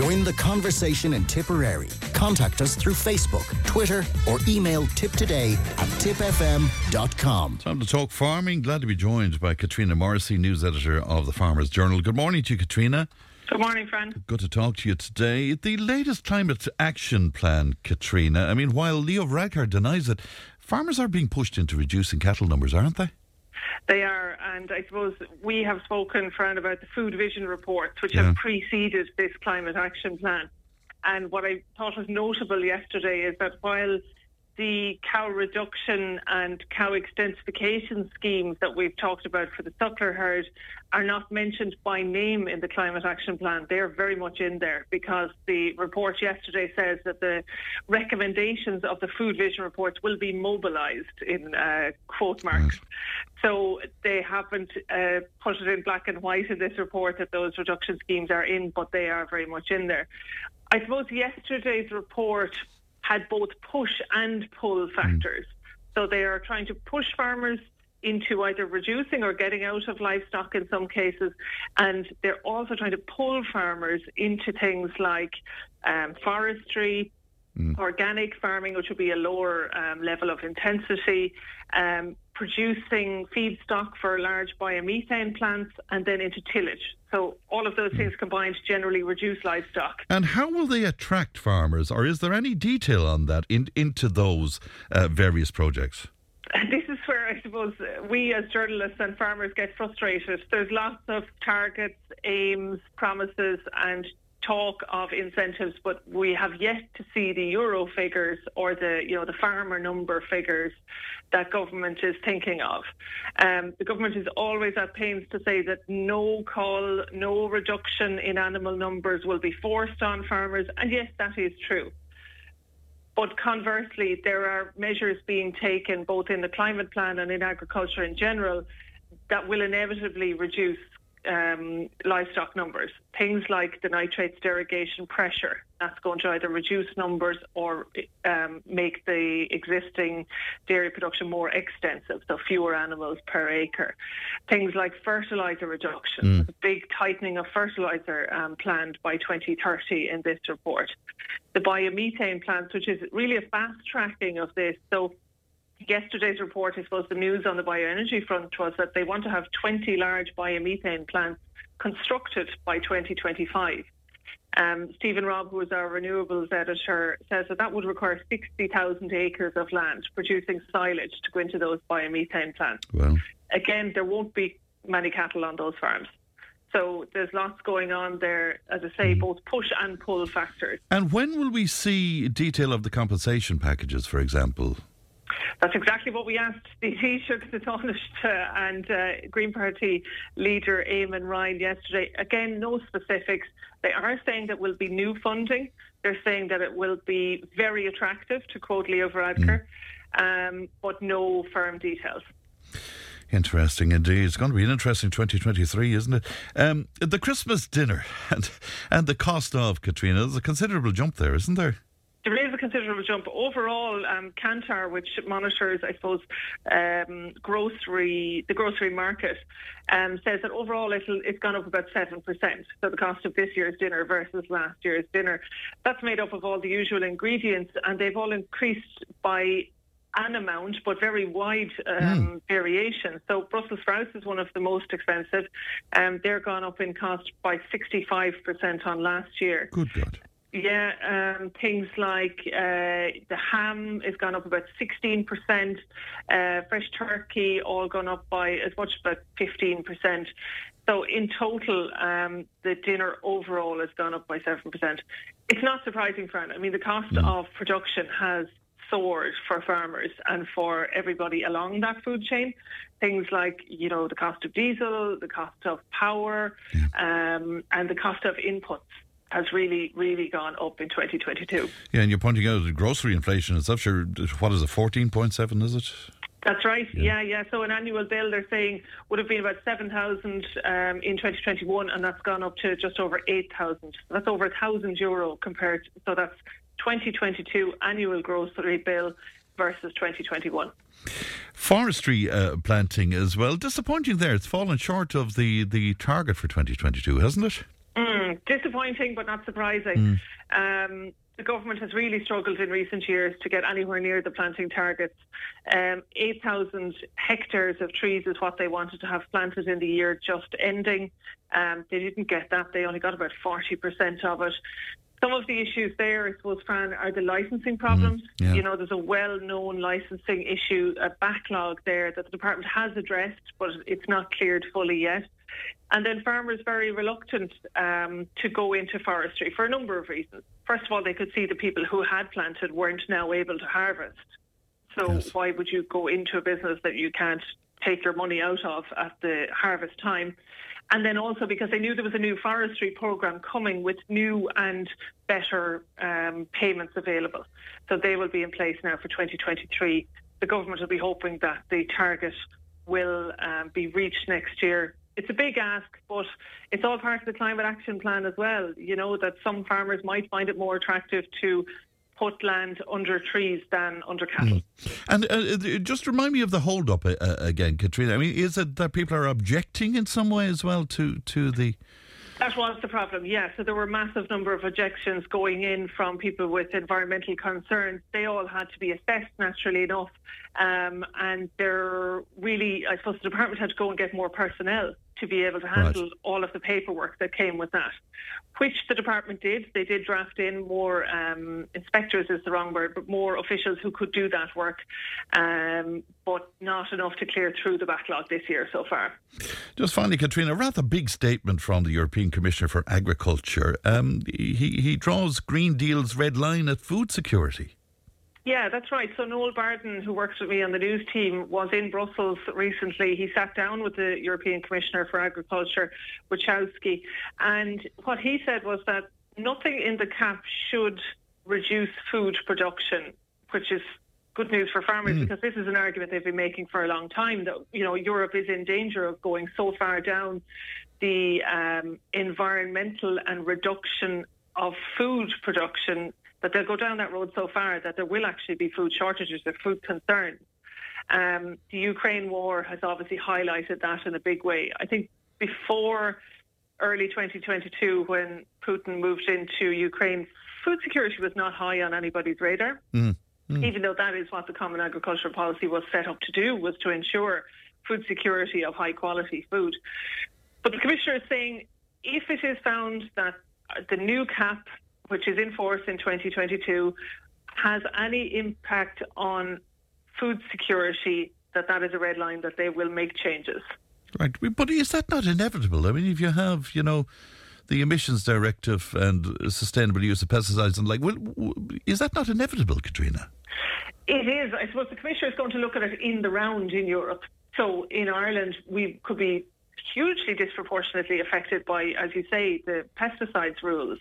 Join the conversation in Tipperary. Contact us through Facebook, Twitter, or email tiptoday at tipfm.com. Time to talk farming. Glad to be joined by Katrina Morrissey, news editor of the Farmers Journal. Good morning to you, Katrina. Good morning, Fran. Good to talk to you today. The latest climate action plan, Katrina. I mean, while Leo Varadkar denies it, farmers are being pushed into reducing cattle numbers, aren't they? They are, and I suppose we have spoken, Fran, about the food vision reports, which yeah. have preceded this climate action plan. And what I thought was notable yesterday is that while the cow reduction and cow extensification schemes that we've talked about for the suckler herd are not mentioned by name in the climate action plan. They're very much in there because the report yesterday says that the recommendations of the food vision reports will be mobilised in uh, quote marks. So they haven't uh, put it in black and white in this report that those reduction schemes are in, but they are very much in there. I suppose yesterday's report had both push and pull hmm. factors. Mm. So they are trying to push farmers into either reducing or getting out of livestock in some cases, and they're also trying to pull farmers into things like um, forestry, mm. organic farming, which would be a lower um, level of intensity, um, producing feedstock for large biomethane plants, and then into tillage. So all of those things combined generally reduce livestock. And how will they attract farmers, or is there any detail on that in, into those uh, various projects? This is where I suppose we as journalists and farmers get frustrated. There's lots of targets, aims, promises, and talk of incentives, but we have yet to see the euro figures or the you know the farmer number figures that government is thinking of. Um, the government is always at pains to say that no call, no reduction in animal numbers will be forced on farmers, and yes, that is true. But conversely, there are measures being taken both in the climate plan and in agriculture in general that will inevitably reduce um, livestock numbers. Things like the nitrates derogation pressure, that's going to either reduce numbers or um, make the existing dairy production more extensive, so fewer animals per acre. Things like fertiliser reduction, mm. a big tightening of fertiliser um, planned by 2030 in this report. The biomethane plants, which is really a fast tracking of this. So yesterday's report, I suppose the news on the bioenergy front was that they want to have 20 large biomethane plants constructed by 2025. Um, Stephen Robb, who is our renewables editor, says that that would require 60,000 acres of land producing silage to go into those biomethane plants. Well. Again, there won't be many cattle on those farms. So there's lots going on there, as I say, mm. both push and pull factors. And when will we see detail of the compensation packages, for example? That's exactly what we asked the Taoiseach, the Taoiseach and uh, Green Party leader Eamon Ryan yesterday. Again, no specifics. They are saying that will be new funding. They're saying that it will be very attractive, to quote Leo Varadkar, mm. um, but no firm details. Interesting indeed. It's going to be an interesting 2023, isn't it? Um, the Christmas dinner and and the cost of Katrina. There's a considerable jump there, isn't there? There is a considerable jump. Overall, um, Kantar, which monitors, I suppose, um, grocery the grocery market, um, says that overall it'll, it's gone up about 7%. So the cost of this year's dinner versus last year's dinner. That's made up of all the usual ingredients, and they've all increased by an amount, but very wide um, mm. variation. So Brussels sprouts is one of the most expensive. Um, they're gone up in cost by 65% on last year. Good God. Yeah, um, things like uh, the ham has gone up about 16%, uh, fresh turkey all gone up by as much as about 15%. So in total, um, the dinner overall has gone up by 7%. It's not surprising, Fran. I mean, the cost mm. of production has soared for farmers and for everybody along that food chain. Things like, you know, the cost of diesel, the cost of power, yeah. um, and the cost of inputs has really, really gone up in 2022. Yeah, and you're pointing out the grocery inflation stuff. Sure, what is it, 14.7? Is it? That's right. Yeah. yeah, yeah. So an annual bill they're saying would have been about seven thousand um, in 2021, and that's gone up to just over eight thousand. That's over a thousand euro compared. So that's 2022 annual grocery bill versus 2021. Forestry uh, planting as well. Disappointing there. It's fallen short of the the target for 2022, hasn't it? Mm, disappointing, but not surprising. Mm. Um, the government has really struggled in recent years to get anywhere near the planting targets. Um, 8,000 hectares of trees is what they wanted to have planted in the year just ending. Um, they didn't get that. They only got about 40% of it. Some of the issues there, I suppose, Fran, are the licensing problems. Mm, yeah. You know, there's a well-known licensing issue, a backlog there that the department has addressed, but it's not cleared fully yet. And then farmers very reluctant um, to go into forestry for a number of reasons. First of all, they could see the people who had planted weren't now able to harvest. So yes. why would you go into a business that you can't take your money out of at the harvest time? And then also because they knew there was a new forestry program coming with new and better um, payments available. So they will be in place now for 2023. The government will be hoping that the target will um, be reached next year it's a big ask, but it's all part of the climate action plan as well. You know that some farmers might find it more attractive to put land under trees than under cattle. Mm. And uh, just remind me of the hold up uh, uh, again, Katrina. I mean, is it that people are objecting in some way as well to to the that was the problem, yeah. So there were a massive number of objections going in from people with environmental concerns. They all had to be assessed, naturally enough. Um, and they're really, I suppose the department had to go and get more personnel to be able to handle right. all of the paperwork that came with that, which the department did. They did draft in more um, inspectors, is the wrong word, but more officials who could do that work, um, but not enough to clear through the backlog this year so far. Just finally, Katrina, a rather big statement from the European Commissioner for Agriculture. Um, he, he draws Green Deal's red line at food security. Yeah, that's right. So Noel Barden, who works with me on the news team, was in Brussels recently. He sat down with the European Commissioner for Agriculture, Wojciechowski, and what he said was that nothing in the CAP should reduce food production, which is good news for farmers mm. because this is an argument they've been making for a long time that you know Europe is in danger of going so far down the um, environmental and reduction of food production that they'll go down that road so far that there will actually be food shortages or food concerns. Um, the Ukraine war has obviously highlighted that in a big way. I think before early 2022, when Putin moved into Ukraine, food security was not high on anybody's radar. Mm. Mm. Even though that is what the Common Agricultural Policy was set up to do, was to ensure food security of high quality food. But the Commissioner is saying if it is found that the new cap which is in force in 2022, has any impact on food security, that that is a red line that they will make changes. Right, but is that not inevitable? I mean, if you have, you know, the emissions directive and sustainable use of pesticides and like, well, is that not inevitable, Katrina? It is. I suppose the commissioner is going to look at it in the round in Europe. So in Ireland, we could be hugely disproportionately affected by, as you say, the pesticides rules.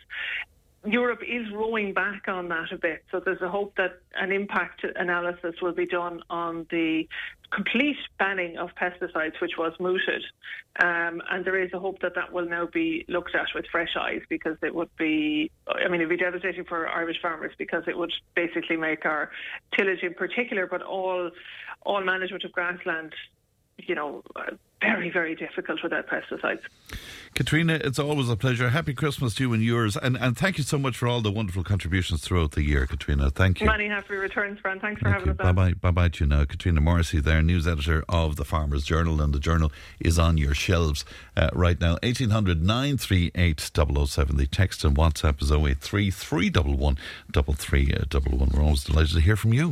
Europe is rowing back on that a bit. So there's a hope that an impact analysis will be done on the complete banning of pesticides, which was mooted. Um, and there is a hope that that will now be looked at with fresh eyes because it would be, I mean, it would be devastating for Irish farmers because it would basically make our tillage in particular, but all, all management of grassland you know, very, very difficult without pesticides. Katrina, it's always a pleasure. Happy Christmas to you and yours. And, and thank you so much for all the wonderful contributions throughout the year, Katrina. Thank you. Many happy returns, Fran. Thanks for thank having you. us Bye bye. Bye bye to you now. Katrina Morrissey, there, news editor of the Farmers Journal. And the journal is on your shelves uh, right now. 1800 938 007. The text and WhatsApp is 083 311 3311. We're always delighted to hear from you.